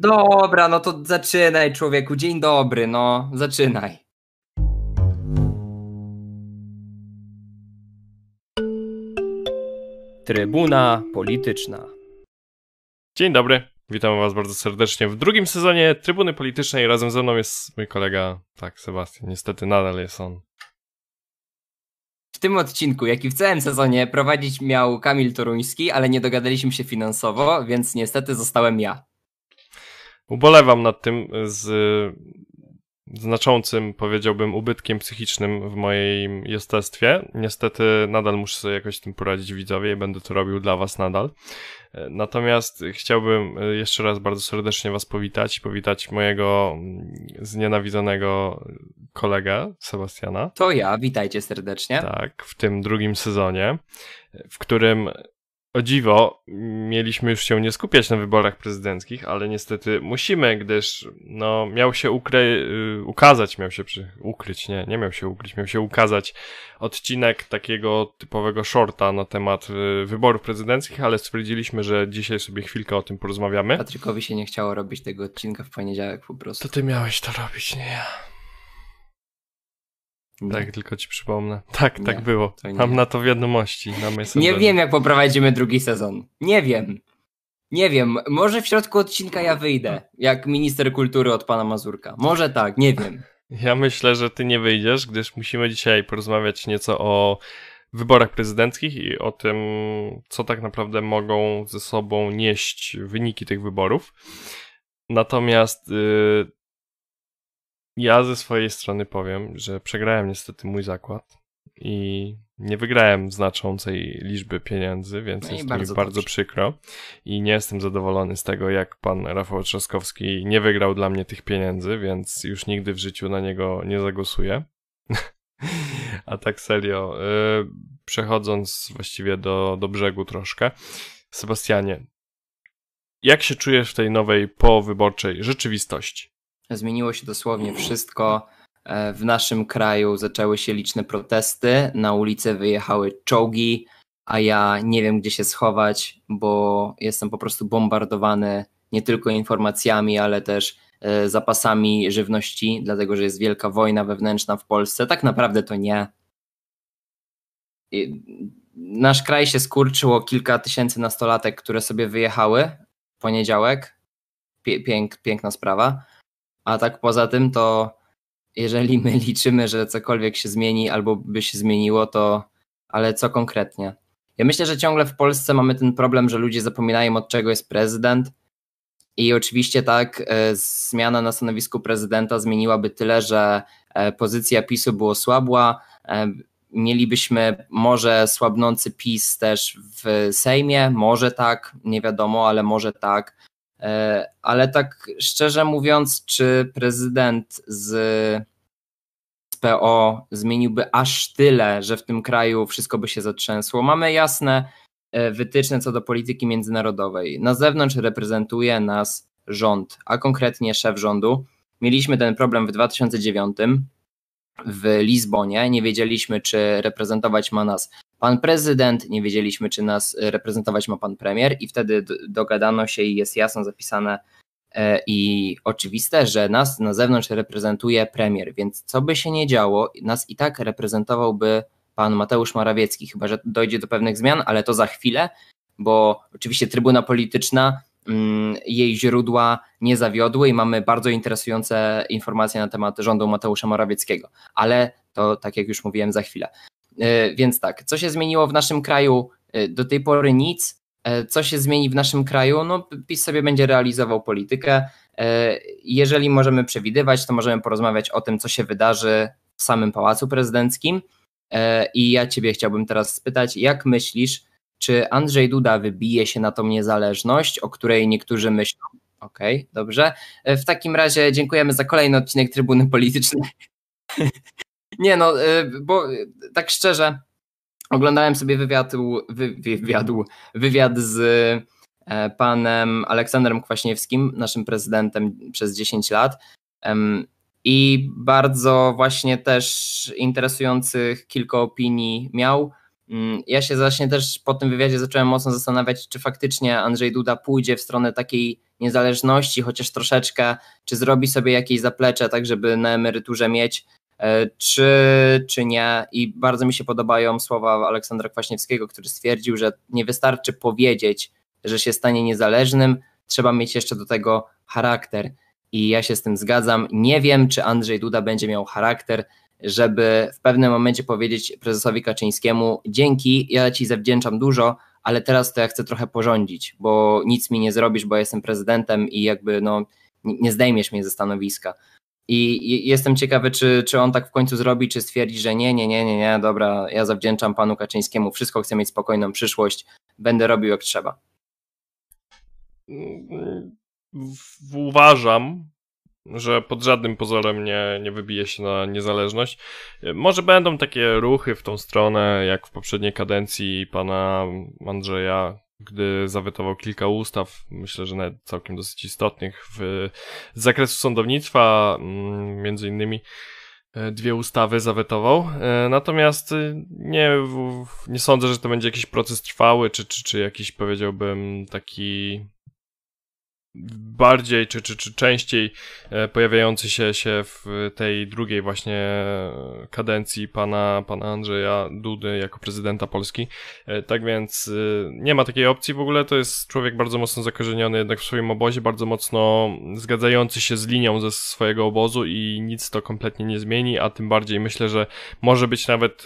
Dobra, no to zaczynaj człowieku. Dzień dobry, no zaczynaj. Trybuna polityczna. Dzień dobry, witam was bardzo serdecznie w drugim sezonie Trybuny Politycznej. Razem ze mną jest mój kolega, tak, Sebastian. Niestety nadal jest on. W tym odcinku, jak i w całym sezonie, prowadzić miał Kamil Toruński, ale nie dogadaliśmy się finansowo, więc niestety zostałem ja. Ubolewam nad tym z znaczącym, powiedziałbym, ubytkiem psychicznym w moim jestestwie. Niestety nadal muszę sobie jakoś tym poradzić widzowie i będę to robił dla was nadal. Natomiast chciałbym jeszcze raz bardzo serdecznie was powitać i powitać mojego znienawidzonego kolegę Sebastiana. To ja, witajcie serdecznie. Tak, w tym drugim sezonie, w którym o dziwo, mieliśmy już się nie skupiać na wyborach prezydenckich, ale niestety musimy, gdyż no, miał się ukry, ukazać, miał się przy, ukryć, nie, nie miał się ukryć, miał się ukazać odcinek takiego typowego shorta na temat y, wyborów prezydenckich, ale stwierdziliśmy, że dzisiaj sobie chwilkę o tym porozmawiamy. Patrykowi się nie chciało robić tego odcinka w poniedziałek po prostu. To ty miałeś to robić, nie ja. Tak, tylko ci przypomnę. Tak, nie, tak było. Mam na to wiadomości. Na nie wiem, jak poprowadzimy drugi sezon. Nie wiem. Nie wiem. Może w środku odcinka ja wyjdę, jak minister kultury od pana Mazurka. Może tak, nie wiem. Ja myślę, że ty nie wyjdziesz, gdyż musimy dzisiaj porozmawiać nieco o wyborach prezydenckich i o tym, co tak naprawdę mogą ze sobą nieść wyniki tych wyborów. Natomiast yy, ja ze swojej strony powiem, że przegrałem niestety mój zakład i nie wygrałem znaczącej liczby pieniędzy, więc no jest bardzo mi bardzo przykro i nie jestem zadowolony z tego, jak pan Rafał Trzaskowski nie wygrał dla mnie tych pieniędzy, więc już nigdy w życiu na niego nie zagłosuję. A tak serio, yy, przechodząc właściwie do, do brzegu troszkę, Sebastianie, jak się czujesz w tej nowej powyborczej rzeczywistości? Zmieniło się dosłownie wszystko. E, w naszym kraju zaczęły się liczne protesty, na ulicę wyjechały czołgi, a ja nie wiem, gdzie się schować, bo jestem po prostu bombardowany nie tylko informacjami, ale też e, zapasami żywności, dlatego że jest wielka wojna wewnętrzna w Polsce. Tak naprawdę to nie. Nasz kraj się skurczył o kilka tysięcy nastolatek, które sobie wyjechały w poniedziałek. Pięk, piękna sprawa a tak poza tym, to jeżeli my liczymy, że cokolwiek się zmieni albo by się zmieniło, to ale co konkretnie? Ja myślę, że ciągle w Polsce mamy ten problem, że ludzie zapominają od czego jest prezydent. I oczywiście tak, e, zmiana na stanowisku prezydenta zmieniłaby tyle, że e, pozycja PiSu była słabła. E, mielibyśmy może słabnący PiS też w Sejmie, może tak, nie wiadomo, ale może tak. E, ale tak szczerze mówiąc, czy prezydent z PO zmieniłby aż tyle, że w tym kraju wszystko by się zatrzęsło? Mamy jasne e, wytyczne co do polityki międzynarodowej. Na zewnątrz reprezentuje nas rząd, a konkretnie szef rządu. Mieliśmy ten problem w 2009 w Lizbonie. Nie wiedzieliśmy, czy reprezentować ma nas pan prezydent, nie wiedzieliśmy, czy nas reprezentować ma pan premier, i wtedy dogadano się i jest jasno zapisane e, i oczywiste, że nas na zewnątrz reprezentuje premier, więc co by się nie działo, nas i tak reprezentowałby pan Mateusz Morawiecki, chyba że dojdzie do pewnych zmian, ale to za chwilę, bo oczywiście trybuna polityczna, jej źródła nie zawiodły i mamy bardzo interesujące informacje na temat rządu Mateusza Morawieckiego, ale to tak jak już mówiłem za chwilę. E, więc tak, co się zmieniło w naszym kraju? E, do tej pory nic. E, co się zmieni w naszym kraju? No, PiS sobie będzie realizował politykę. Jeżeli możemy przewidywać, to możemy porozmawiać o tym, co się wydarzy w samym pałacu prezydenckim. I ja Ciebie chciałbym teraz spytać, jak myślisz, czy Andrzej Duda wybije się na tą niezależność, o której niektórzy myślą? Okej, okay, dobrze. W takim razie dziękujemy za kolejny odcinek Trybuny Politycznej. Nie no, y, bo y, tak szczerze, oglądałem sobie wywiadu, wy, wywiadu, wywiad z e, panem Aleksandrem Kwaśniewskim, naszym prezydentem przez 10 lat. I bardzo właśnie też interesujących kilka opinii miał. Mm, ja się właśnie też po tym wywiadzie zacząłem mocno zastanawiać, czy faktycznie Andrzej Duda pójdzie w stronę takiej niezależności, chociaż troszeczkę, czy zrobi sobie jakieś zaplecze, tak żeby na emeryturze mieć, e, czy, czy nie. I bardzo mi się podobają słowa Aleksandra Kwaśniewskiego, który stwierdził, że nie wystarczy powiedzieć, że się stanie niezależnym, trzeba mieć jeszcze do tego charakter. I ja się z tym zgadzam. Nie wiem, czy Andrzej Duda będzie miał charakter, żeby w pewnym momencie powiedzieć prezesowi Kaczyńskiemu: Dzięki, ja ci zawdzięczam dużo, ale teraz to ja chcę trochę porządzić, bo nic mi nie zrobisz, bo jestem prezydentem i jakby no, nie zdejmiesz mnie ze stanowiska. I jestem ciekawy, czy, czy on tak w końcu zrobi, czy stwierdzi, że nie, nie, nie, nie, nie, dobra, ja zawdzięczam panu Kaczyńskiemu wszystko, chcę mieć spokojną przyszłość, będę robił jak trzeba. Uważam, że pod żadnym pozorem nie, nie wybije się na niezależność. Może będą takie ruchy w tą stronę, jak w poprzedniej kadencji pana Andrzeja, gdy zawetował kilka ustaw, myślę, że nawet całkiem dosyć istotnych w, z zakresu sądownictwa, mm, między innymi e, dwie ustawy zawetował. E, natomiast e, nie, nie sądzę, że to będzie jakiś proces trwały, czy, czy, czy jakiś powiedziałbym taki bardziej czy, czy, czy częściej e, pojawiający się, się w tej drugiej właśnie kadencji pana, pana Andrzeja Dudy jako prezydenta Polski. E, tak więc e, nie ma takiej opcji w ogóle. To jest człowiek bardzo mocno zakorzeniony jednak w swoim obozie, bardzo mocno zgadzający się z linią ze swojego obozu i nic to kompletnie nie zmieni, a tym bardziej myślę, że może być nawet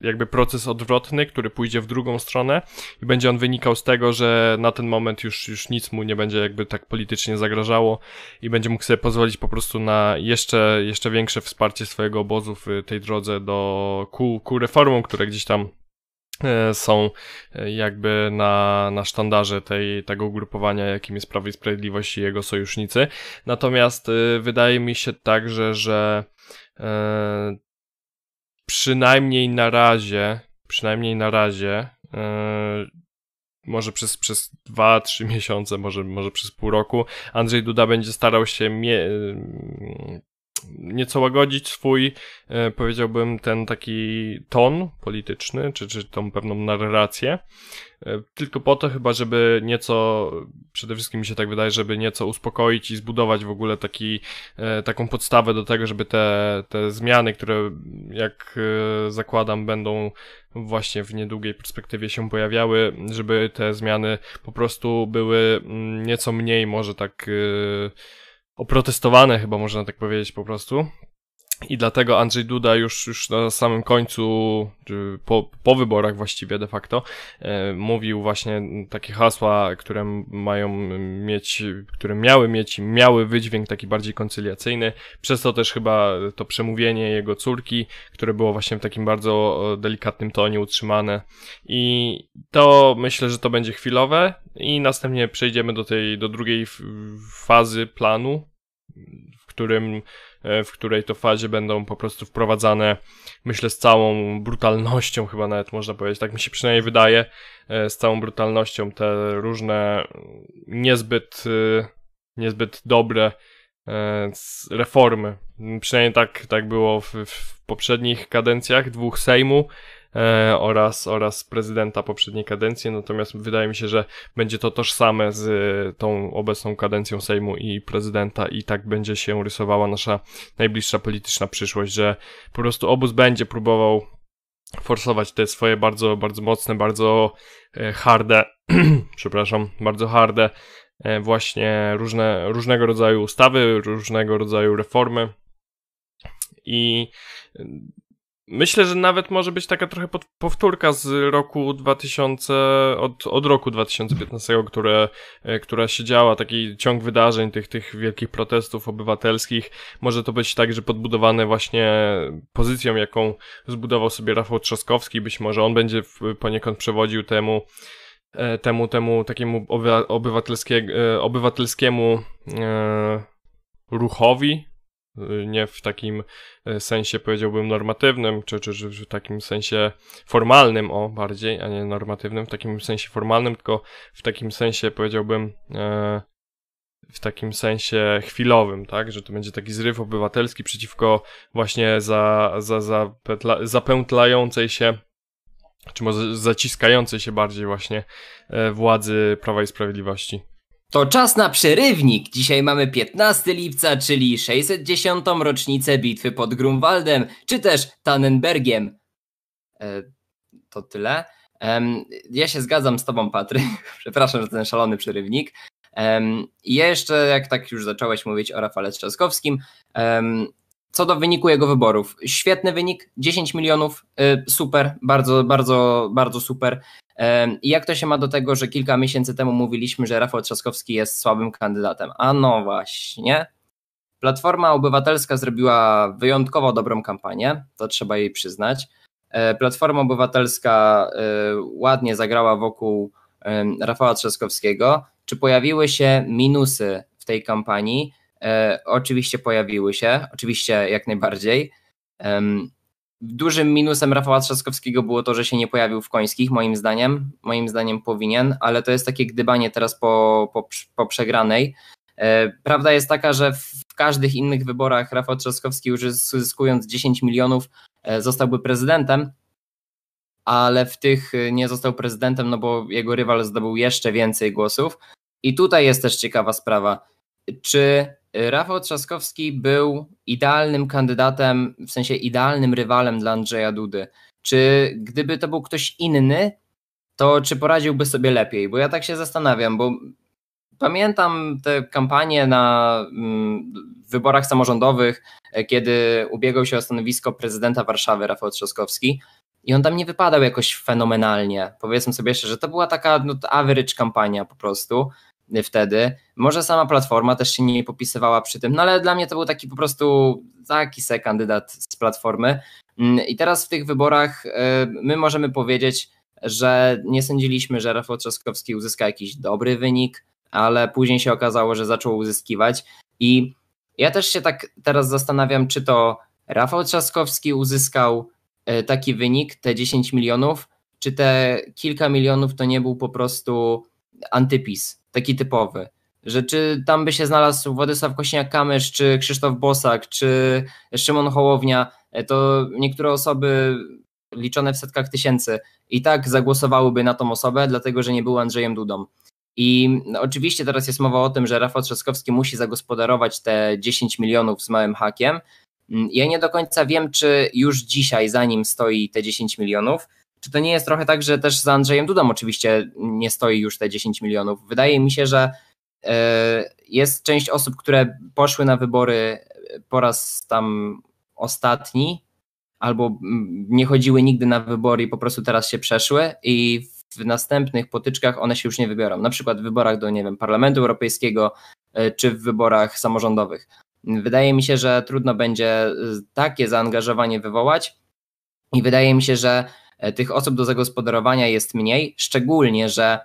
jakby proces odwrotny, który pójdzie w drugą stronę i będzie on wynikał z tego, że na ten moment już, już nic mu nie będzie jakby tak politycznie zagrażało i będzie mógł sobie pozwolić po prostu na jeszcze, jeszcze większe wsparcie swojego obozu w tej drodze do ku, ku reformom, które gdzieś tam e, są e, jakby na, na sztandarze tej, tego ugrupowania, jakim jest Prawo i Sprawiedliwość i jego sojusznicy. Natomiast e, wydaje mi się także, że przynajmniej na razie, przynajmniej na razie, yy, może przez, przez 2-3 miesiące, może, może przez pół roku, Andrzej Duda będzie starał się mie- nieco łagodzić swój, e, powiedziałbym, ten taki ton polityczny, czy, czy tą pewną narrację, e, tylko po to chyba, żeby nieco, przede wszystkim mi się tak wydaje, żeby nieco uspokoić i zbudować w ogóle taki, e, taką podstawę do tego, żeby te, te zmiany, które jak zakładam będą właśnie w niedługiej perspektywie się pojawiały, żeby te zmiany po prostu były mm, nieco mniej może tak oprotestowane chyba można tak powiedzieć po prostu. I dlatego Andrzej Duda już, już na samym końcu, po, po wyborach właściwie de facto, e, mówił właśnie takie hasła, które mają mieć, które miały mieć, miały wydźwięk taki bardziej koncyliacyjny. Przez to też chyba to przemówienie jego córki, które było właśnie w takim bardzo delikatnym tonie utrzymane. I to myślę, że to będzie chwilowe i następnie przejdziemy do tej, do drugiej fazy planu, którym E, w której to fazie będą po prostu wprowadzane, myślę, z całą brutalnością, chyba nawet można powiedzieć, tak mi się przynajmniej wydaje, e, z całą brutalnością te różne niezbyt, e, niezbyt dobre reformy. Przynajmniej tak, tak było w, w poprzednich kadencjach dwóch Sejmu oraz, oraz prezydenta poprzedniej kadencji, natomiast wydaje mi się, że będzie to tożsame z e, tą obecną kadencją Sejmu i prezydenta i tak będzie się rysowała nasza najbliższa polityczna przyszłość, że po prostu obóz będzie próbował forsować te swoje bardzo, bardzo mocne, bardzo e, harde, przepraszam, bardzo harde e, właśnie różne, różnego rodzaju ustawy, różnego rodzaju reformy. I Myślę, że nawet może być taka trochę powtórka z roku 2000, od, od roku 2015, które, e, która się działa, taki ciąg wydarzeń, tych, tych wielkich protestów obywatelskich. Może to być także podbudowane właśnie pozycją, jaką zbudował sobie Rafał Trzaskowski. Być może on będzie poniekąd przewodził temu, e, temu, temu takiemu obywatelskie, e, obywatelskiemu ruchowi, nie w takim e, sensie powiedziałbym normatywnym, czy, czy, czy w takim sensie formalnym, o bardziej, a nie normatywnym, w takim sensie formalnym, tylko w takim sensie powiedziałbym e, w takim sensie chwilowym, tak, że to będzie taki zryw obywatelski przeciwko właśnie za, za, za petla, zapętlającej się czy może zaciskającej się bardziej właśnie e, władzy Prawa i Sprawiedliwości. To czas na przerywnik. Dzisiaj mamy 15 lipca, czyli 610. rocznicę bitwy pod Grunwaldem, czy też Tannenbergiem. E, to tyle. Ja się zgadzam z tobą, Patryk. Przepraszam, że ten szalony przerywnik. I jeszcze, jak tak już zacząłeś mówić o Rafale Trzaskowskim, co do wyniku jego wyborów. Świetny wynik, 10 milionów, y, super, bardzo, bardzo, bardzo super. I jak to się ma do tego, że kilka miesięcy temu mówiliśmy, że Rafał Trzaskowski jest słabym kandydatem? A no właśnie. Platforma Obywatelska zrobiła wyjątkowo dobrą kampanię, to trzeba jej przyznać. E, Platforma Obywatelska e, ładnie zagrała wokół Rafała Trzaskowskiego. Czy pojawiły się minusy w tej kampanii? E, oczywiście pojawiły się, oczywiście jak najbardziej. Dużym minusem Rafała Trzaskowskiego było to, że się nie pojawił w końskich, moim zdaniem. Moim zdaniem powinien, ale to jest takie gdybanie teraz po, po, po przegranej. E, prawda jest taka, że w każdych innych wyborach Rafał Trzaskowski już uzyskując 10 milionów e, zostałby prezydentem, ale w tych nie został prezydentem, no bo jego rywal zdobył jeszcze więcej głosów. I tutaj jest też ciekawa sprawa. Czy Rafał Trzaskowski był idealnym kandydatem, w sensie idealnym rywalem dla Andrzeja Dudy. Czy gdyby to był ktoś inny, to czy poradziłby sobie lepiej? Bo ja tak się zastanawiam, bo pamiętam te kampanie na mm, wyborach samorządowych, kiedy ubiegał się o stanowisko prezydenta Warszawy Rafał Trzaskowski i on tam nie wypadał jakoś fenomenalnie. Powiedzmy sobie jeszcze, że to była taka no, average kampania po prostu wtedy. Może sama platforma też się nie popisywała przy tym, no ale dla mnie to był taki po prostu taki se kandydat z platformy. Mm, I teraz w tych wyborach e, my możemy powiedzieć, że nie sądziliśmy, że Rafał Trzaskowski uzyska jakiś dobry wynik, ale później się okazało, że zaczął uzyskiwać. I ja też się tak teraz zastanawiam, czy to Rafał Trzaskowski uzyskał e, taki wynik, te 10 milionów, czy te kilka milionów to nie był po prostu antypis, taki typowy. Że czy tam by się znalazł Władysław Kośniak-Kamysz, czy Krzysztof Bosak, czy Szymon Hołownia, e, to niektóre osoby liczone w setkach tysięcy i tak zagłosowałyby na tą osobę, dlatego że nie był Andrzejem Dudą. I oczywiście teraz jest mowa o tym, że Rafał Trzaskowski musi zagospodarować te 10 milionów z małym hakiem. Ja nie do końca wiem, czy już dzisiaj za nim stoi te 10 milionów, czy to nie jest trochę tak, że też za Andrzejem Dudą oczywiście nie stoi już te 10 milionów? Wydaje mi się, że e, jest część osób, które poszły na wybory po raz tam ostatni, albo nie chodziły nigdy na wybory i po prostu teraz się przeszły i w następnych potyczkach one się już nie wybiorą. Na przykład w wyborach do, nie wiem, Parlamentu Europejskiego e, czy w wyborach samorządowych. Wydaje mi się, że trudno będzie e, takie zaangażowanie wywołać i wydaje mi się, że E, tych osób do zagospodarowania jest mniej, szczególnie, że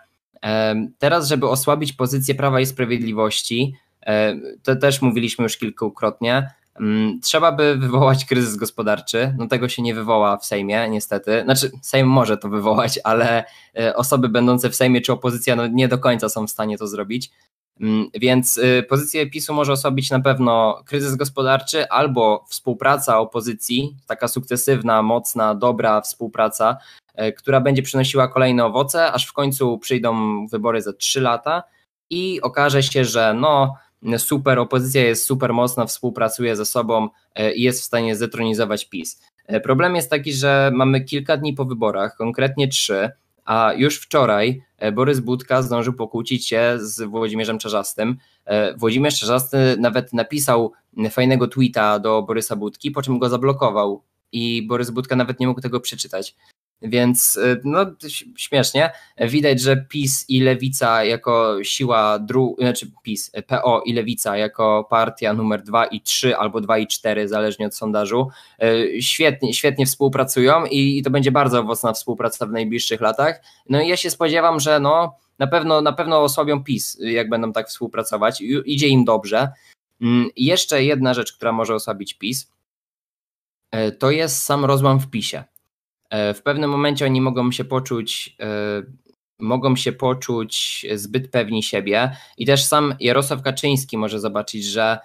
teraz, żeby osłabić pozycję Prawa i Sprawiedliwości, e, to też mówiliśmy już kilkukrotnie, mm, trzeba by wywołać kryzys gospodarczy. No tego się nie wywoła w Sejmie, niestety. Znaczy, Sejm może to wywołać, ale e, osoby będące w Sejmie czy opozycja no, nie do końca są w stanie to zrobić. Mm, więc y, pozycję PiSu może osłabić na pewno kryzys gospodarczy albo współpraca opozycji, taka sukcesywna, mocna, dobra współpraca, e, która będzie przynosiła kolejne owoce, aż w końcu przyjdą wybory za trzy lata i okaże się, że no super, opozycja jest super mocna, współpracuje ze sobą e, i jest w stanie zetronizować PiS. Problem jest taki, że mamy kilka dni po wyborach, konkretnie trzy, a już wczoraj e, Borys Budka zdążył pokłócić się z Włodzimierzem Czarzastym. E, Włodzimierz Czarzasty nawet napisał fajnego tweeta do Borysa Budki, po czym go zablokował i Borys Budka nawet nie mógł tego przeczytać. Więc y, no, śmiesznie. Widać, że PiS i Lewica jako siła druga, znaczy PiS, PO i Lewica jako partia numer 2 i 3 albo 2 i 4, zależnie od sondażu, y, świetnie, świetnie współpracują i, i to będzie bardzo owocna współpraca w najbliższych latach. No i ja się spodziewam, że no, na pewno, na pewno osłabią PiS, jak będą tak współpracować. Idzie im dobrze. Mm, jeszcze jedna rzecz, która może osłabić PiS, y, to jest sam rozłam w PiSie. E, w pewnym momencie oni mogą się poczuć e, mogą się poczuć zbyt pewni siebie i też sam Jarosław Kaczyński może zobaczyć, że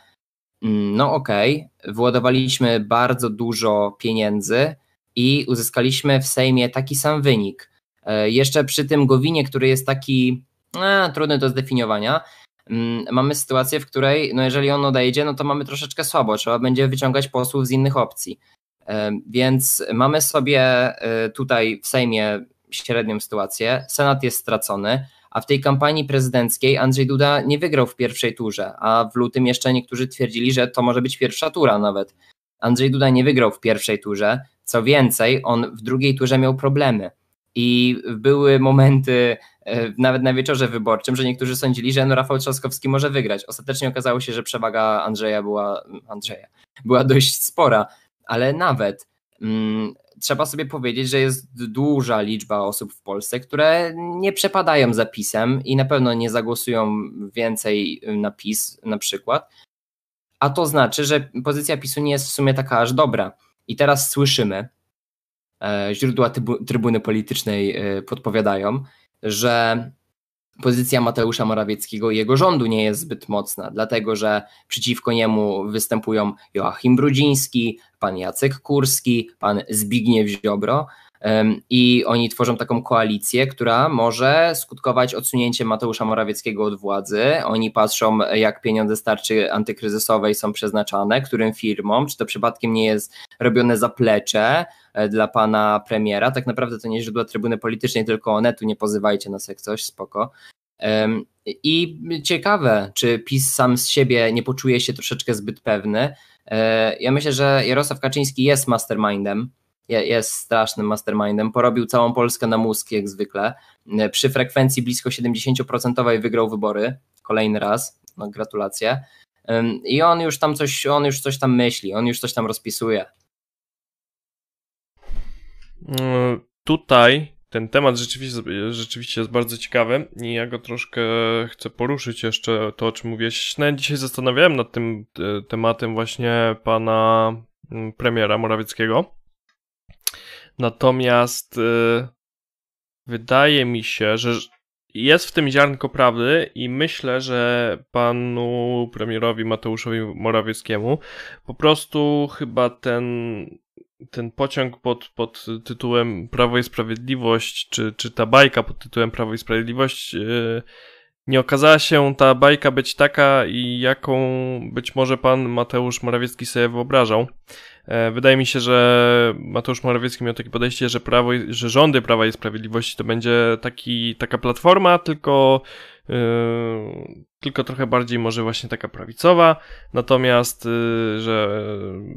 mm, no okej, okay, władowaliśmy bardzo dużo pieniędzy i uzyskaliśmy w Sejmie taki sam wynik. E, jeszcze przy tym Gowinie, który jest taki trudny do zdefiniowania, mm, mamy sytuację, w której no jeżeli on odejdzie, no to mamy troszeczkę słabo, trzeba będzie wyciągać posłów z innych opcji. Więc mamy sobie tutaj w Sejmie średnią sytuację, Senat jest stracony, a w tej kampanii prezydenckiej Andrzej Duda nie wygrał w pierwszej turze, a w lutym jeszcze niektórzy twierdzili, że to może być pierwsza tura nawet. Andrzej Duda nie wygrał w pierwszej turze, co więcej, on w drugiej turze miał problemy. I były momenty, e, nawet na wieczorze wyborczym, że niektórzy sądzili, że no Rafał Trzaskowski może wygrać. Ostatecznie okazało się, że przewaga Andrzeja była, Andrzeja, była dość spora, ale nawet mm, trzeba sobie powiedzieć, że jest duża liczba osób w Polsce, które nie przepadają za pisem i na pewno nie zagłosują więcej na PiS na przykład. A to znaczy, że pozycja PiSu nie jest w sumie taka aż dobra. I teraz słyszymy, e, źródła trybuny politycznej e, podpowiadają, że pozycja Mateusza Morawieckiego i jego rządu nie jest zbyt mocna, dlatego że przeciwko niemu występują Joachim Brudziński, pan Jacek Kurski, pan Zbigniew Ziobro i oni tworzą taką koalicję, która może skutkować odsunięciem Mateusza Morawieckiego od władzy. Oni patrzą, jak pieniądze starczy antykryzysowej są przeznaczane, którym firmom, czy to przypadkiem nie jest robione zaplecze e, dla pana premiera. Tak naprawdę to nie źródła trybuny politycznej, tylko one, tu nie pozywajcie nas jak coś, spoko. I ciekawe, czy PiS sam z siebie nie poczuje się troszeczkę zbyt pewny. E, ja myślę, że Jarosław Kaczyński jest mastermindem, jest strasznym mastermindem. Porobił całą Polskę na mózg, jak zwykle. Przy frekwencji blisko 70% wygrał wybory. Kolejny raz. No, gratulacje. I on już tam coś, on już coś tam myśli, on już coś tam rozpisuje. Mm, tutaj ten temat rzeczywiście, rzeczywiście jest bardzo ciekawy i ja go troszkę chcę poruszyć jeszcze to, o czym mówiłeś. Dzisiaj zastanawiałem nad tym tematem właśnie pana mm, premiera Morawieckiego. Natomiast y, wydaje mi się, że jest w tym ziarnko prawdy i myślę, że panu premierowi Mateuszowi Morawieckiemu po prostu chyba ten, ten pociąg pod, pod tytułem Prawo i Sprawiedliwość, czy, czy ta bajka pod tytułem Prawo i Sprawiedliwość yy, nie okazała się ta bajka być taka, jaką być może pan Mateusz Morawiecki sobie wyobrażał. E, wydaje mi się, że Mateusz Morawiecki miał takie podejście, że, prawo, że rządy Prawa i Sprawiedliwości to będzie taki, taka platforma, tylko, yy, tylko trochę bardziej może właśnie taka prawicowa. Natomiast, yy, że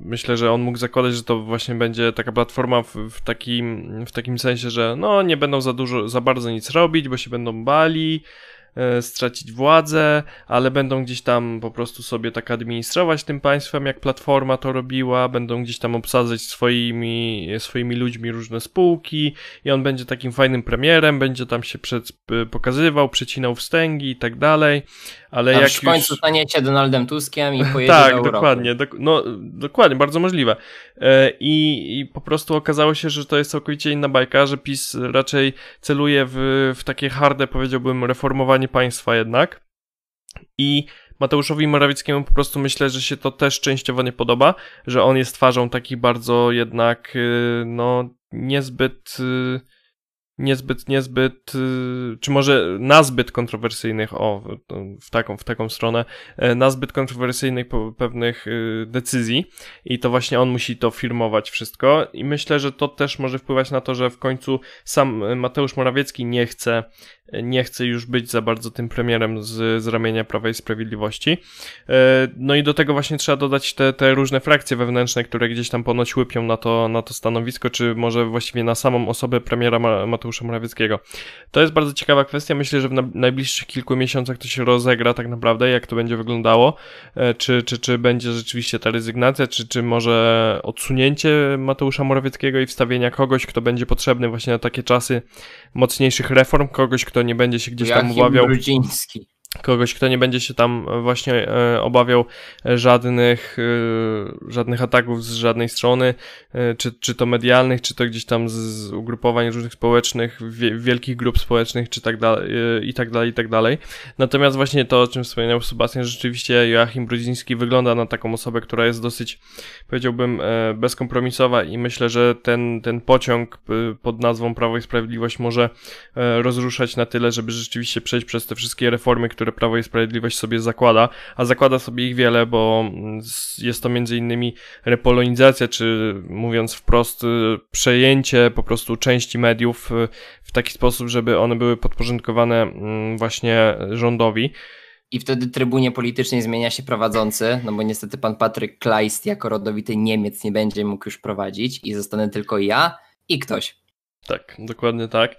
myślę, że on mógł zakładać, że to właśnie będzie taka platforma w, w, takim, w takim sensie, że no nie będą za dużo, za bardzo nic robić, bo się będą bali. E, stracić władzę, ale będą gdzieś tam po prostu sobie tak administrować tym państwem, jak Platforma to robiła, będą gdzieś tam obsadzać swoimi, swoimi ludźmi różne spółki i on będzie takim fajnym premierem, będzie tam się przed, pokazywał, przecinał wstęgi i tak dalej, ale jak w końcu już... staniecie Donaldem Tuskiem i pojedzie tak, do dokładnie, dok no, dokładnie, bardzo możliwe. E, I, I po prostu okazało się, że to jest całkowicie inna bajka, że PiS raczej celuje w, w takie harde, powiedziałbym, reformowanie państwa jednak. I Mateuszowi Morawieckiemu po prostu myślę, że się to też częściowo nie podoba, że on jest twarzą takich bardzo jednak, y, no, niezbyt y, niezbyt, niezbyt, y, czy może nazbyt kontrowersyjnych, o, w taką, w taką stronę, e, nazbyt kontrowersyjnych pewnych decyzji i to właśnie on musi to firmować wszystko i myślę, że to też może wpływać na to, że w końcu sam Mateusz Morawiecki nie chce nie chce już być za bardzo tym premierem z, z ramienia Prawa i Sprawiedliwości. E, no i do tego właśnie trzeba dodać te, te różne frakcje wewnętrzne, które gdzieś tam ponoć łypią na to, na to stanowisko, czy może właściwie na samą osobę premiera Mateusza Morawieckiego. To jest bardzo ciekawa kwestia. Myślę, że w najbliższych kilku miesiącach to się rozegra tak naprawdę, jak to będzie wyglądało. E, czy, czy, czy będzie rzeczywiście ta rezygnacja, czy, czy może odsunięcie Mateusza Morawieckiego i wstawienia kogoś, kto będzie potrzebny właśnie na takie czasy mocniejszych reform, kogoś, kto nie będzie się gdzieś tam ubawiał. Brudziński kogoś, kto nie będzie się tam właśnie e, obawiał żadnych, e, żadnych ataków z żadnej strony, e, czy, czy to medialnych, czy to gdzieś tam z ugrupowań różnych społecznych, wielkich grup społecznych, czy tak dalej, i tak dalej, i tak dalej. Natomiast właśnie to, o czym wspomniał Sebastian, rzeczywiście Joachim Brudziński wygląda na taką osobę, która jest dosyć, powiedziałbym, bezkompromisowa i myślę, że ten, ten pociąg pod nazwą Prawo i Sprawiedliwość może rozruszać na tyle, żeby rzeczywiście przejść przez te wszystkie reformy, które Prawo i Sprawiedliwość sobie zakłada, a zakłada sobie ich wiele, bo jest to między innymi repolonizacja, czy mówiąc wprost, przejęcie po prostu części mediów w taki sposób, żeby one były podporządkowane mm, właśnie rządowi. I wtedy trybunie politycznej zmienia się prowadzący, no bo niestety pan Patryk Kleist jako rodowity Niemiec nie będzie mógł już prowadzić i zostanę tylko ja i ktoś. Tak, dokładnie tak.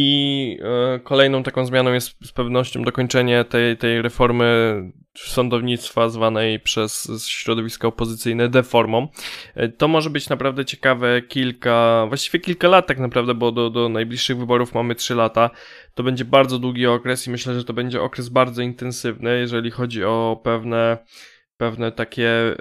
I e, kolejną taką zmianą jest z pewnością dokończenie tej, tej reformy sądownictwa zwanej przez środowiska opozycyjne deformą. E, to może być naprawdę ciekawe kilka, właściwie kilka lat tak naprawdę, bo do, do najbliższych wyborów mamy 3 lata. To będzie bardzo długi okres i myślę, że to będzie okres bardzo intensywny, jeżeli chodzi o pewne pewne takie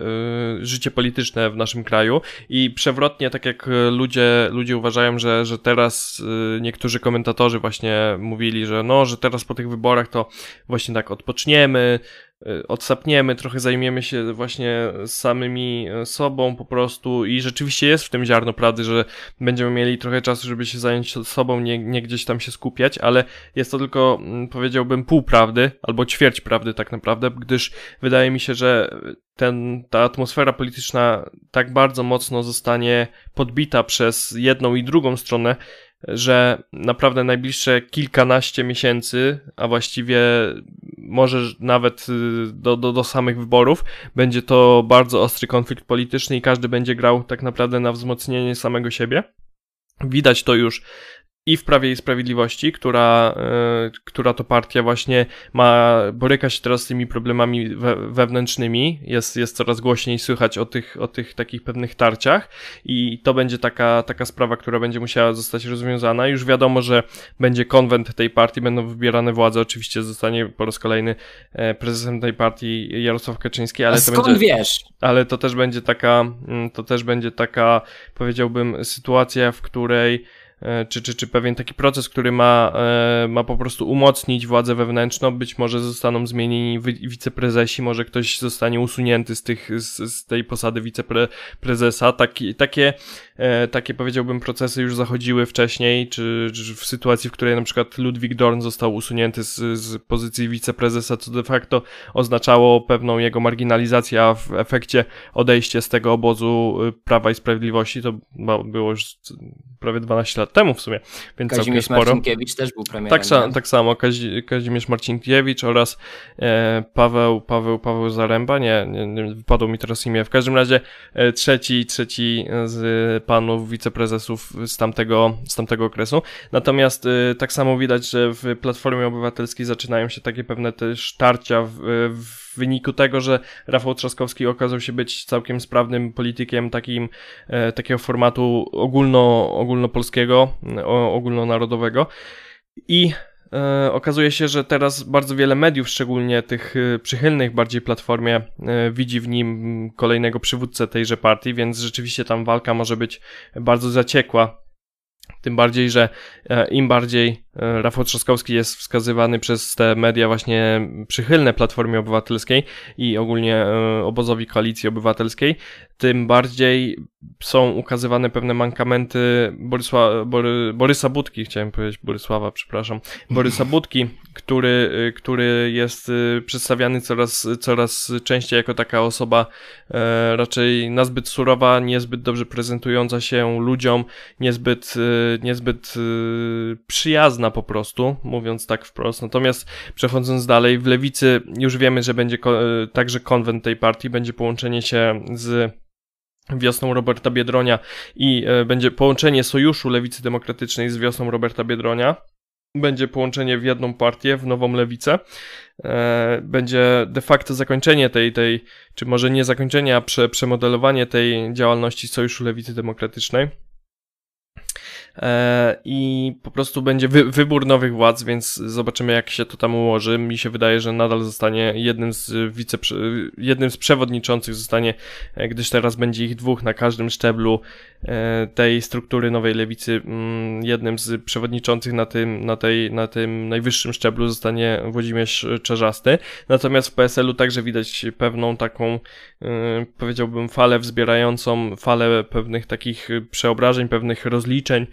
y, życie polityczne w naszym kraju. I przewrotnie, tak jak ludzie, ludzie uważają, że, że teraz y, niektórzy komentatorzy właśnie mówili, że no, że teraz po tych wyborach to właśnie tak odpoczniemy, Y, odsapniemy, trochę zajmiemy się właśnie samymi y, sobą po prostu i rzeczywiście jest w tym ziarno prawdy, że będziemy mieli trochę czasu, żeby się zająć sobą, nie, nie gdzieś tam się skupiać, ale jest to tylko, mm, powiedziałbym, pół prawdy, albo ćwierć prawdy tak naprawdę, gdyż wydaje mi się, że ten, ta atmosfera polityczna tak bardzo mocno zostanie podbita przez jedną i drugą stronę, że naprawdę najbliższe kilkanaście miesięcy, a właściwie może nawet y, do, do, do samych wyborów, będzie to bardzo ostry konflikt polityczny i każdy będzie grał tak naprawdę na wzmocnienie samego siebie. Widać to już i w Prawie i Sprawiedliwości, która, e, która to partia właśnie ma, boryka się teraz z tymi problemami we, wewnętrznymi, jest, jest coraz głośniej słychać o tych, o tych takich pewnych tarciach i to będzie taka, taka sprawa, która będzie musiała zostać rozwiązana. Już wiadomo, że będzie konwent tej partii, będą wybierane władze, oczywiście zostanie po raz kolejny e, prezesem tej partii Jarosław Kaczyński, ale A to skąd będzie, wiesz? Ale to też będzie taka, mm, to też będzie taka, powiedziałbym, sytuacja, w której czy, czy, czy pewien taki proces, który ma, e, ma po prostu umocnić władzę wewnętrzną. Być może zostaną zmienieni wiceprezesi, może ktoś zostanie usunięty z, tych, z, z tej posady wiceprezesa. Taki, takie, e, takie powiedziałbym procesy już zachodziły wcześniej, czy, czy w sytuacji, w której na przykład Ludwik Dorn został usunięty z, z pozycji wiceprezesa, co de facto oznaczało pewną jego marginalizację, a w efekcie odejście z tego obozu Prawa i Sprawiedliwości, to było już prawie 12 lat temu w sumie, więc Kazimierz sporo. Marcinkiewicz też był premierem. Tak, tak samo, Kazi, Kazimierz Marcinkiewicz oraz e, Paweł, Paweł, Paweł Zaręba, nie, nie, nie, wypadło mi teraz imię, w każdym razie e, trzeci, trzeci z panów wiceprezesów z tamtego, z tamtego okresu. Natomiast e, tak samo widać, że w Platformie Obywatelskiej zaczynają się takie pewne też tarcia w, w w wyniku tego, że Rafał Trzaskowski okazał się być całkiem sprawnym politykiem takim, e, takiego formatu ogólno, ogólnopolskiego, ogólnonarodowego. I okazuje się, że teraz bardzo wiele mediów, szczególnie tych e, przychylnych bardziej platformie, e, widzi w nim kolejnego przywódcę tejże partii, więc rzeczywiście tam walka może być bardzo zaciekła. Tym bardziej, że e, im bardziej e, Rafał Trzaskowski jest wskazywany przez te media właśnie przychylne Platformie Obywatelskiej i ogólnie e, obozowi Koalicji Obywatelskiej, tym bardziej są ukazywane pewne mankamenty Borysła, Bory, Borysa Budki, chciałem powiedzieć Borysława, przepraszam, Borysa Budki, który, który jest przedstawiany coraz, coraz częściej jako taka osoba e, raczej nazbyt surowa, niezbyt dobrze prezentująca się ludziom, niezbyt, niezbyt przyjazna po prostu, mówiąc tak wprost. Natomiast przechodząc dalej, w lewicy już wiemy, że będzie także konwent tej partii, będzie połączenie się z wiosną Roberta Biedronia i e, będzie połączenie Sojuszu Lewicy Demokratycznej z wiosną Roberta Biedronia. Będzie połączenie w jedną partię, w nową lewicę. E, będzie de facto zakończenie tej, tej czy może nie zakończenie, a prze, przemodelowanie tej działalności Sojuszu Lewicy Demokratycznej. E, i po prostu będzie wy, wybór nowych władz, więc zobaczymy jak się to tam ułoży. Mi się wydaje, że nadal zostanie jednym z wice, jednym z przewodniczących zostanie, e, gdyż teraz będzie ich dwóch na każdym szczeblu e, tej struktury nowej lewicy. Mm, jednym z przewodniczących na tym, na tej, na tym najwyższym szczeblu zostanie Włodzimierz Czerzasty. Natomiast w PSL-u także widać pewną taką, powiedziałbym, falę wzbierającą, falę pewnych takich przeobrażeń, pewnych rozliczeń,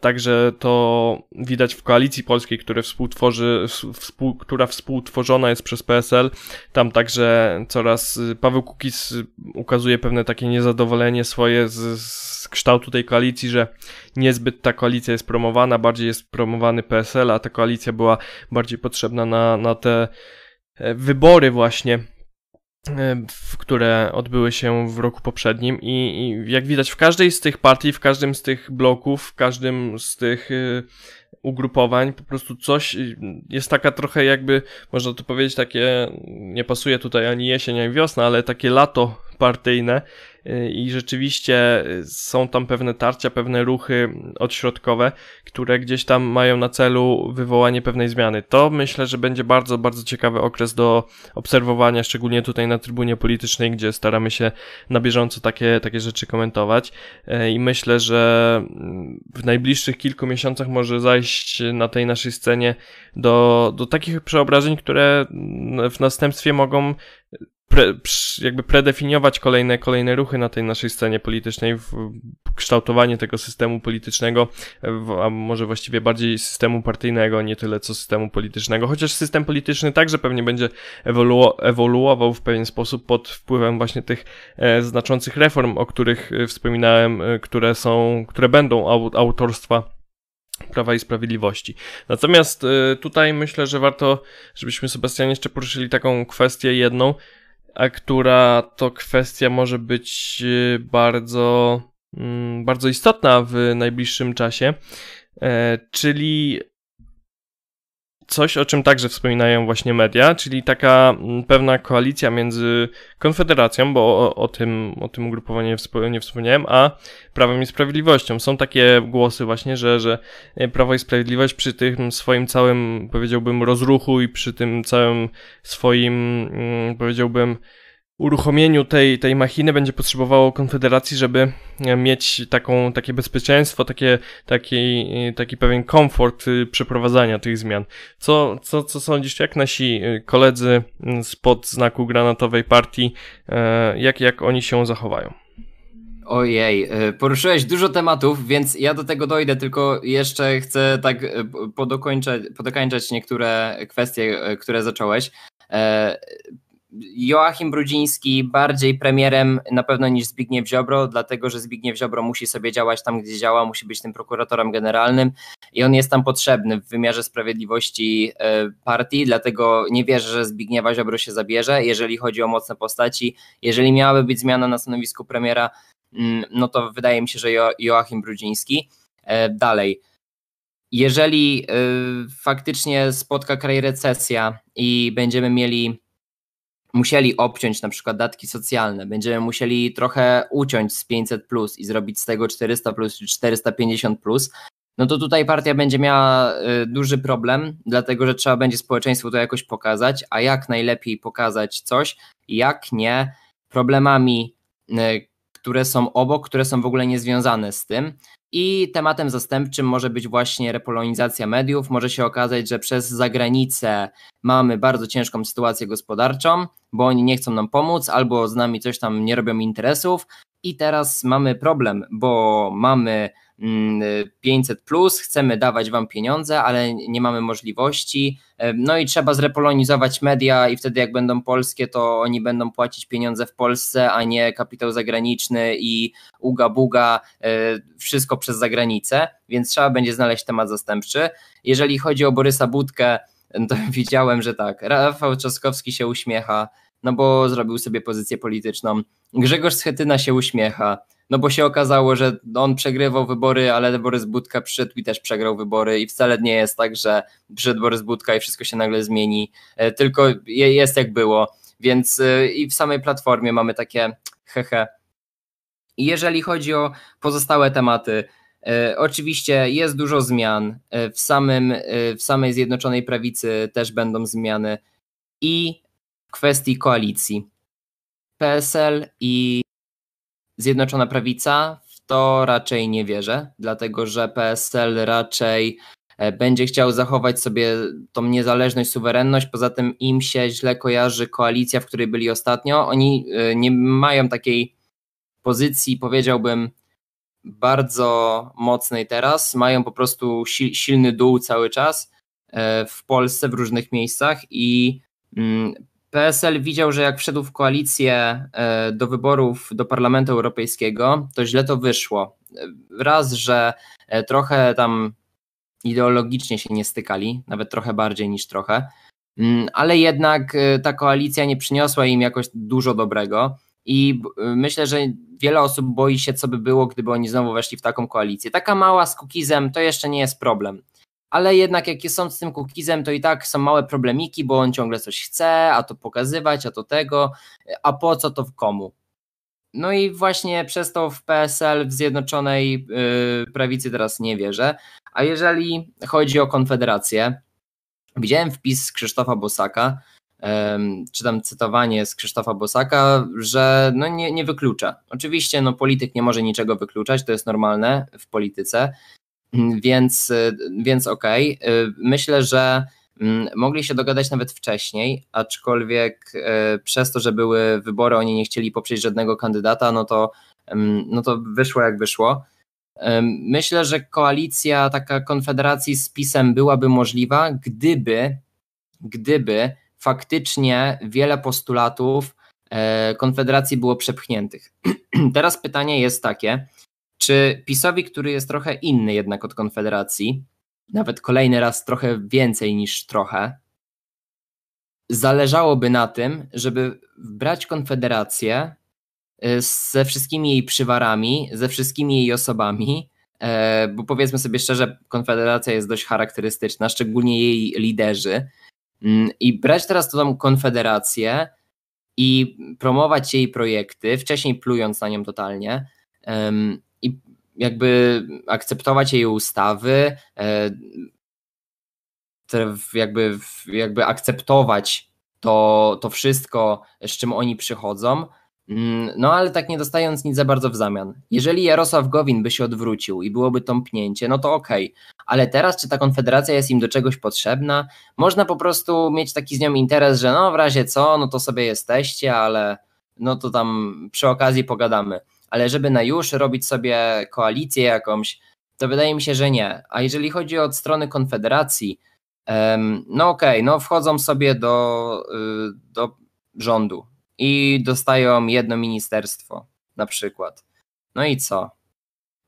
także to widać w koalicji polskiej, współtworzy, współ, która współtworzona jest przez PSL. Tam także coraz y, Paweł Kukiz ukazuje pewne takie niezadowolenie swoje z, z kształtu tej koalicji, że niezbyt ta koalicja jest promowana, bardziej jest promowany PSL, a ta koalicja była bardziej potrzebna na, na te e, wybory właśnie które odbyły się w roku poprzednim i, i, jak widać w każdej z tych partii, w każdym z tych bloków, w każdym z tych y, ugrupowań, po prostu coś y, jest taka trochę jakby, można to powiedzieć takie, nie pasuje tutaj ani jesień, ani wiosna, ale takie lato partyjne i rzeczywiście y, są tam pewne tarcia, pewne ruchy odśrodkowe, które gdzieś tam mają na celu wywołanie pewnej zmiany. To myślę, że będzie bardzo, bardzo ciekawy okres do obserwowania, szczególnie tutaj na trybunie politycznej, gdzie staramy się na bieżąco takie, takie rzeczy komentować y, i myślę, że mm, w najbliższych kilku miesiącach może zajść na tej naszej scenie do, do takich przeobrażeń, które w następstwie mogą pre, jakby predefiniować kolejne, kolejne ruchy na tej naszej scenie politycznej, kształtowanie tego systemu politycznego, a może właściwie bardziej systemu partyjnego, nie tyle co systemu politycznego, chociaż system polityczny także pewnie będzie ewolu ewoluował w pewien sposób pod wpływem właśnie tych e, znaczących reform, o których e, wspominałem, e, które są, które będą au autorstwa Prawa i Sprawiedliwości. Natomiast tutaj myślę, że warto, żebyśmy Sebastianie jeszcze poruszyli taką kwestię jedną, a która to kwestia może być y, bardzo, mm, bardzo istotna w najbliższym czasie, e, czyli coś, o czym także wspominają właśnie media, czyli taka mm, pewna koalicja między Konfederacją, bo o, o tym, o tym ugrupowaniu nie wspomniałem, a Prawem i Sprawiedliwością. Są takie głosy właśnie, że, że Prawo i Sprawiedliwość przy tym swoim całym, powiedziałbym, rozruchu i przy tym całym swoim, mm, powiedziałbym, uruchomieniu tej, tej machiny będzie potrzebowało Konfederacji, żeby e, mieć taką, takie bezpieczeństwo, takie, taki, taki pewien komfort y, przeprowadzania tych zmian. Co, co, co sądzisz, jak nasi koledzy mm, spod znaku granatowej partii, e, jak, jak oni się zachowają? Ojej, e, poruszyłeś dużo tematów, więc ja do tego dojdę, tylko jeszcze chcę tak podokończać, podokończać niektóre kwestie, które zacząłeś. Joachim Brudziński bardziej premierem na pewno niż Zbigniew Ziobro, dlatego że Zbigniew Ziobro musi sobie działać tam, gdzie działa, musi być tym prokuratorem generalnym i on jest tam potrzebny w wymiarze sprawiedliwości e, partii, dlatego nie wierzę, że Zbigniewa Ziobro się zabierze, jeżeli chodzi o mocne postaci. Jeżeli miałaby być zmiana na stanowisku premiera, mm, no to wydaje mi się, że jo Joachim Brudziński. E, dalej. Jeżeli e, faktycznie spotka kraj recesja i będziemy mieli musieli obciąć na przykład datki socjalne, będziemy musieli trochę uciąć z 500 plus i zrobić z tego 400 plus czy 450 plus, no to tutaj partia będzie miała y, duży problem, dlatego że trzeba będzie społeczeństwu to jakoś pokazać, a jak najlepiej pokazać coś, jak nie problemami, y, które są obok, które są w ogóle niezwiązane z tym. I tematem zastępczym może być właśnie repolonizacja mediów. Może się okazać, że przez zagranicę mamy bardzo ciężką sytuację gospodarczą, bo oni nie chcą nam pomóc albo z nami coś tam nie robią interesów. I teraz mamy problem, bo mamy 500 mm, plus, chcemy dawać wam pieniądze, ale nie mamy możliwości. E, no i trzeba zrepolonizować media i wtedy jak będą polskie, to oni będą płacić pieniądze w Polsce, a nie kapitał zagraniczny i uga buga, e, wszystko przez zagranicę, więc trzeba będzie znaleźć temat zastępczy. Jeżeli chodzi o Borysa Budkę, to widziałem, że tak, Rafał Trzaskowski się uśmiecha, no bo zrobił sobie pozycję polityczną. Grzegorz Schetyna się uśmiecha, no bo się okazało, że on przegrywał wybory, ale Borys Budka przyszedł i też przegrał wybory i wcale nie jest tak, że przyszedł Borys Budka i wszystko się nagle zmieni, e, tylko jest jak było, więc e, i w samej platformie mamy takie hehe. Jeżeli chodzi o pozostałe tematy, e, Oczywiście jest dużo zmian. W, samym, w samej Zjednoczonej Prawicy też będą zmiany i w kwestii koalicji. PSL i Zjednoczona Prawica, w to raczej nie wierzę, dlatego że PSL raczej e, będzie chciał zachować sobie tą niezależność, suwerenność. Poza tym im się źle kojarzy koalicja, w której byli ostatnio. Oni e, nie mają takiej pozycji, powiedziałbym, bardzo mocnej teraz, mają po prostu silny dół cały czas w Polsce, w różnych miejscach i mm, PSL widział, że jak wszedł w koalicję do wyborów do Parlamentu Europejskiego, to źle to wyszło. Raz, że trochę tam ideologicznie się nie stykali, nawet trochę bardziej niż trochę, mm, ale jednak y, ta koalicja nie przyniosła im jakoś dużo dobrego i myślę, że wiele osób boi się, co by było, gdyby oni znowu weszli w taką koalicję. Taka mała z Kukizem to jeszcze nie jest problem. Ale jednak jak są z tym Kukizem, to i tak są małe problemiki, bo on ciągle coś chce, a to pokazywać, a to tego, a po co to w komu. No i właśnie przez to w PSL, w Zjednoczonej yy, Prawicy teraz nie wierzę. A jeżeli chodzi o Konfederację, widziałem wpis z Krzysztofa Bosaka, czy tam cytowanie z Krzysztofa Bosaka, że no nie, nie wyklucza. Oczywiście no, polityk nie może niczego wykluczać, to jest normalne w polityce, więc, więc okej. Okay. Myślę, że mm, mogli się dogadać nawet wcześniej, aczkolwiek e, przez to, że były wybory, oni nie chcieli poprzeć żadnego kandydata, no to, no to wyszło jak wyszło. Myślę, że koalicja, taka konfederacji z PiSem byłaby możliwa, gdyby, gdyby faktycznie wiele postulatów Konfederacji było przepchniętych. Teraz pytanie jest takie, czy PiSowi, który jest trochę inny jednak od Konfederacji, nawet kolejny raz trochę więcej niż trochę, zależałoby na tym, żeby brać Konfederację Y, ze wszystkimi jej przywarami, ze wszystkimi jej osobami, e, bo powiedzmy sobie szczerze, Konfederacja jest dość charakterystyczna, szczególnie jej liderzy. Mm, I brać teraz tą Konfederację i promować jej projekty, wcześniej plując na nią totalnie, jakby akceptować jej ustawy, e, jakby, jakby akceptować to, to wszystko, z czym oni przychodzą, Mm, no ale tak nie dostając nic za bardzo w zamian. Jeżeli Jarosław Gowin by się odwrócił i byłoby tąpnięcie, no to okej. Okay. Ale teraz, czy ta konfederacja jest im do czegoś potrzebna? Można po prostu mieć taki z nią interes, że no w razie co, no to sobie jesteście, ale no to tam przy okazji pogadamy. Ale żeby na już robić sobie koalicję jakąś, to wydaje mi się, że nie. A jeżeli chodzi o strony konfederacji, no okej, okay, no wchodzą sobie do, y, do rządu, i dostają jedno ministerstwo na przykład. No i co?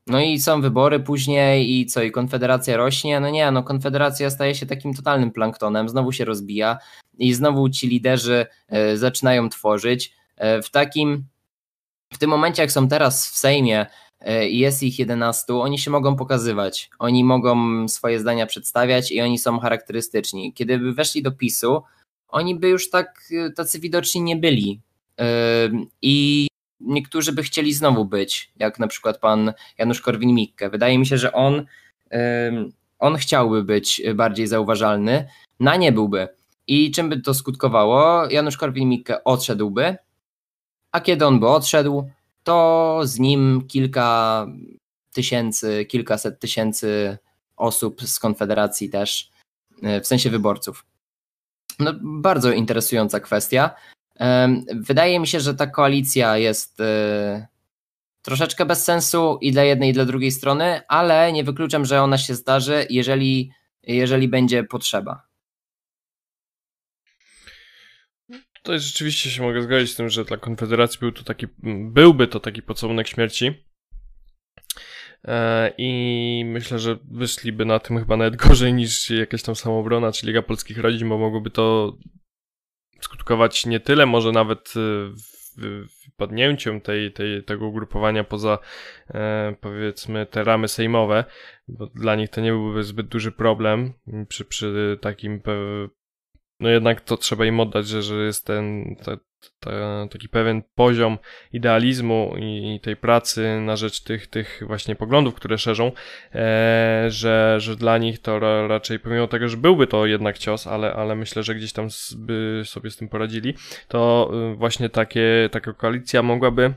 No i są wybory później i co? I Konfederacja rośnie? No nie, no Konfederacja staje się takim totalnym planktonem, znowu się rozbija i znowu ci liderzy e, zaczynają tworzyć. E, w takim, w tym momencie jak są teraz w Sejmie e, i jest ich 11, oni się mogą pokazywać, oni mogą swoje zdania przedstawiać i oni są charakterystyczni. Kiedy by weszli do PiSu, oni by już tak y, tacy widoczni nie byli. I niektórzy by chcieli znowu być, jak na przykład pan Janusz Korwin-Mikke. Wydaje mi się, że on, on chciałby być bardziej zauważalny, na nie byłby. I czym by to skutkowało? Janusz Korwin-Mikke odszedłby, a kiedy on by odszedł, to z nim kilka tysięcy, kilkaset tysięcy osób z Konfederacji też, y, w sensie wyborców. No, bardzo interesująca kwestia. Wydaje mi się, że ta koalicja jest e, troszeczkę bez sensu i dla jednej, i dla drugiej strony, ale nie wykluczam, że ona się zdarzy, jeżeli, jeżeli będzie potrzeba. To jest rzeczywiście się mogę zgodzić z tym, że dla Konfederacji był to taki, byłby to taki pocałunek śmierci. E, I myślę, że wyszliby na tym chyba nawet gorzej niż jakaś tam samoobrona czy Liga Polskich Rodzin, bo mogłoby to skutkować nie tyle może nawet e, wypadnięciem tej, tej, tego ugrupowania poza e, powiedzmy te ramy sejmowe, bo dla nich to nie byłby zbyt duży problem przy, przy takim no jednak to trzeba im oddać, że, że jest ten, ta, ta, taki pewien poziom idealizmu i, i, tej pracy na rzecz tych, tych właśnie poglądów, które szerzą, e, że, że dla nich to ra, raczej, pomimo tego, że byłby to jednak cios, ale, ale myślę, że gdzieś tam by sobie z tym poradzili, to y, właśnie takie, taka koalicja mogłaby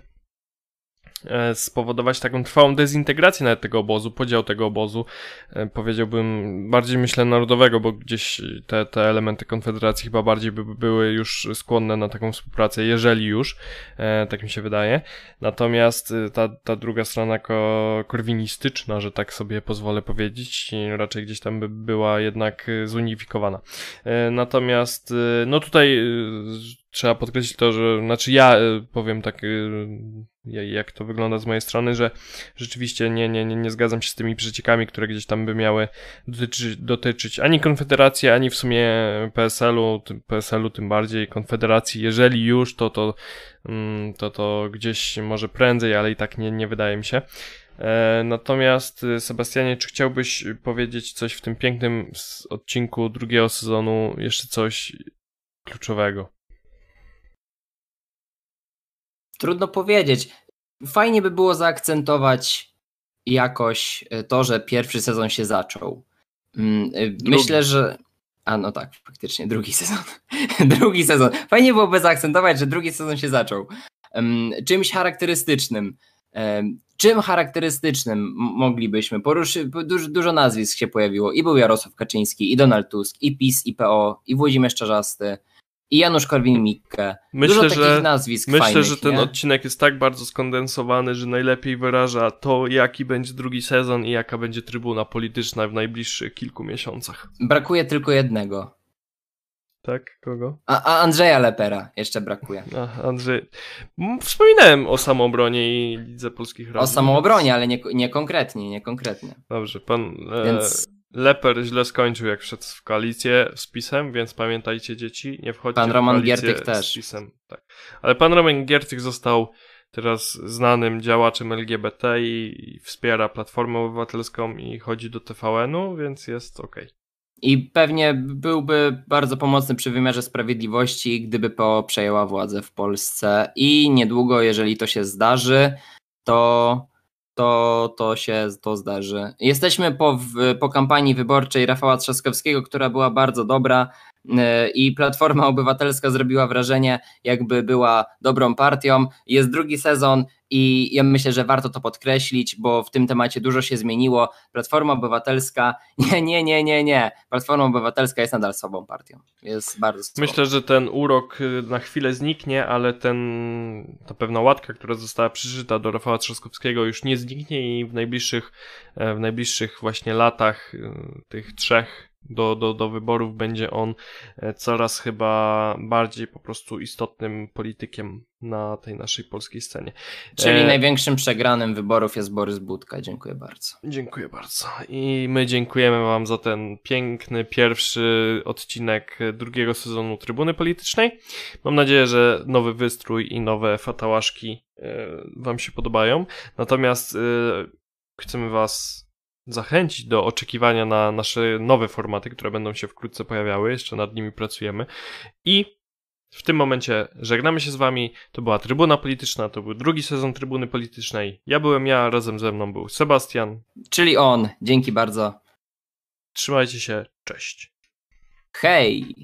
spowodować taką trwałą dezintegrację nawet tego obozu, podział tego obozu, e, powiedziałbym bardziej myślę narodowego, bo gdzieś te, te elementy konfederacji chyba bardziej by były już skłonne na taką współpracę, jeżeli już, e, tak mi się wydaje. Natomiast ta, ta druga strona ko korwinistyczna, że tak sobie pozwolę powiedzieć, raczej gdzieś tam by była jednak zunifikowana. Natomiast no tutaj trzeba podkreślić to, że, znaczy ja powiem tak jak to wygląda z mojej strony, że rzeczywiście nie, nie, nie, nie zgadzam się z tymi przeciekami, które gdzieś tam by miały dotyczyć, dotyczyć ani Konfederacji, ani w sumie PSL-u, PSL-u tym bardziej Konfederacji. Jeżeli już, to to, mm, to to gdzieś może prędzej, ale i tak nie, nie wydaje mi się. E, natomiast y, Sebastianie, czy chciałbyś powiedzieć coś w tym pięknym odcinku drugiego sezonu, jeszcze coś kluczowego? Trudno powiedzieć. Fajnie by było zaakcentować jakoś e, to, że pierwszy sezon się zaczął. Mm, e, myślę, że. A no tak, faktycznie, drugi sezon. drugi sezon. Fajnie byłoby zaakcentować, że drugi sezon się zaczął. czymś charakterystycznym. czym charakterystycznym moglibyśmy poruszyć? Dużo, dużo nazwisk się pojawiło. I był Jarosław Kaczyński, i Donald Tusk, i PiS, i PO, i Włodzimierz Czarzasty i Janusz Korwin-Mikke. Myślę, Dużo że, takich nazwisk Myślę, fajnych, że ten nie? odcinek jest tak bardzo skondensowany, że najlepiej wyraża to, jaki będzie drugi sezon i jaka będzie trybuna polityczna w najbliższych kilku miesiącach. Brakuje tylko jednego. Tak? Kogo? A, a Andrzeja Lepera jeszcze brakuje. A, Andrzej. Wspominałem o samoobronie i Lidze Polskich Rad. O samoobronie, ale nie, nie konkretnie, nie konkretnie. Dobrze, pan... E, Więc... Leper źle skończył, jak wszedł w koalicję z PiSem, więc pamiętajcie dzieci, nie wchodźcie pan w Roman koalicję Giertych też. z PiSem. Tak. Ale pan Roman Giertych został teraz znanym działaczem LGBT i wspiera Platformę Obywatelską i chodzi do TVN-u, więc jest ok. I pewnie byłby bardzo pomocny przy wymiarze sprawiedliwości, gdyby PO przejęła władzę w Polsce. I niedługo, jeżeli to się zdarzy, to to, to się to zdarzy. Jesteśmy po, po kampanii wyborczej Rafała Trzaskowskiego, która była bardzo dobra i Platforma Obywatelska zrobiła wrażenie, jakby była dobrą partią. Jest drugi sezon i ja myślę, że warto to podkreślić, bo w tym temacie dużo się zmieniło. Platforma Obywatelska, nie, nie, nie, nie, nie. Platforma Obywatelska jest nadal słabą partią. Jest bardzo słabą. Myślę, że ten urok y, na chwilę zniknie, ale ten, ta pewna łatka, która została przeżyta do Rafała Trzaskowskiego już nie zniknie i w najbliższych, e, w najbliższych właśnie latach y, tych trzech do, do, do wyborów będzie on e, coraz chyba bardziej po prostu istotnym politykiem na tej naszej polskiej scenie. Czyli e... największym przegranym wyborów jest Borys Budka. Dziękuję bardzo. Dziękuję bardzo. I my dziękujemy Wam za ten piękny pierwszy odcinek drugiego sezonu Trybuny Politycznej. Mam nadzieję, że nowy wystrój i nowe fatałaszki e, Wam się podobają. Natomiast e, chcemy Was zachęcić do oczekiwania na nasze nowe formaty, które będą się wkrótce pojawiały. Jeszcze nad nimi pracujemy. I w tym momencie żegnamy się z wami. To była Trybuna Polityczna, to był drugi sezon Trybuny Politycznej. Ja byłem ja, razem ze mną był Sebastian. Czyli on. Dzięki bardzo. Trzymajcie się. Cześć. Hej!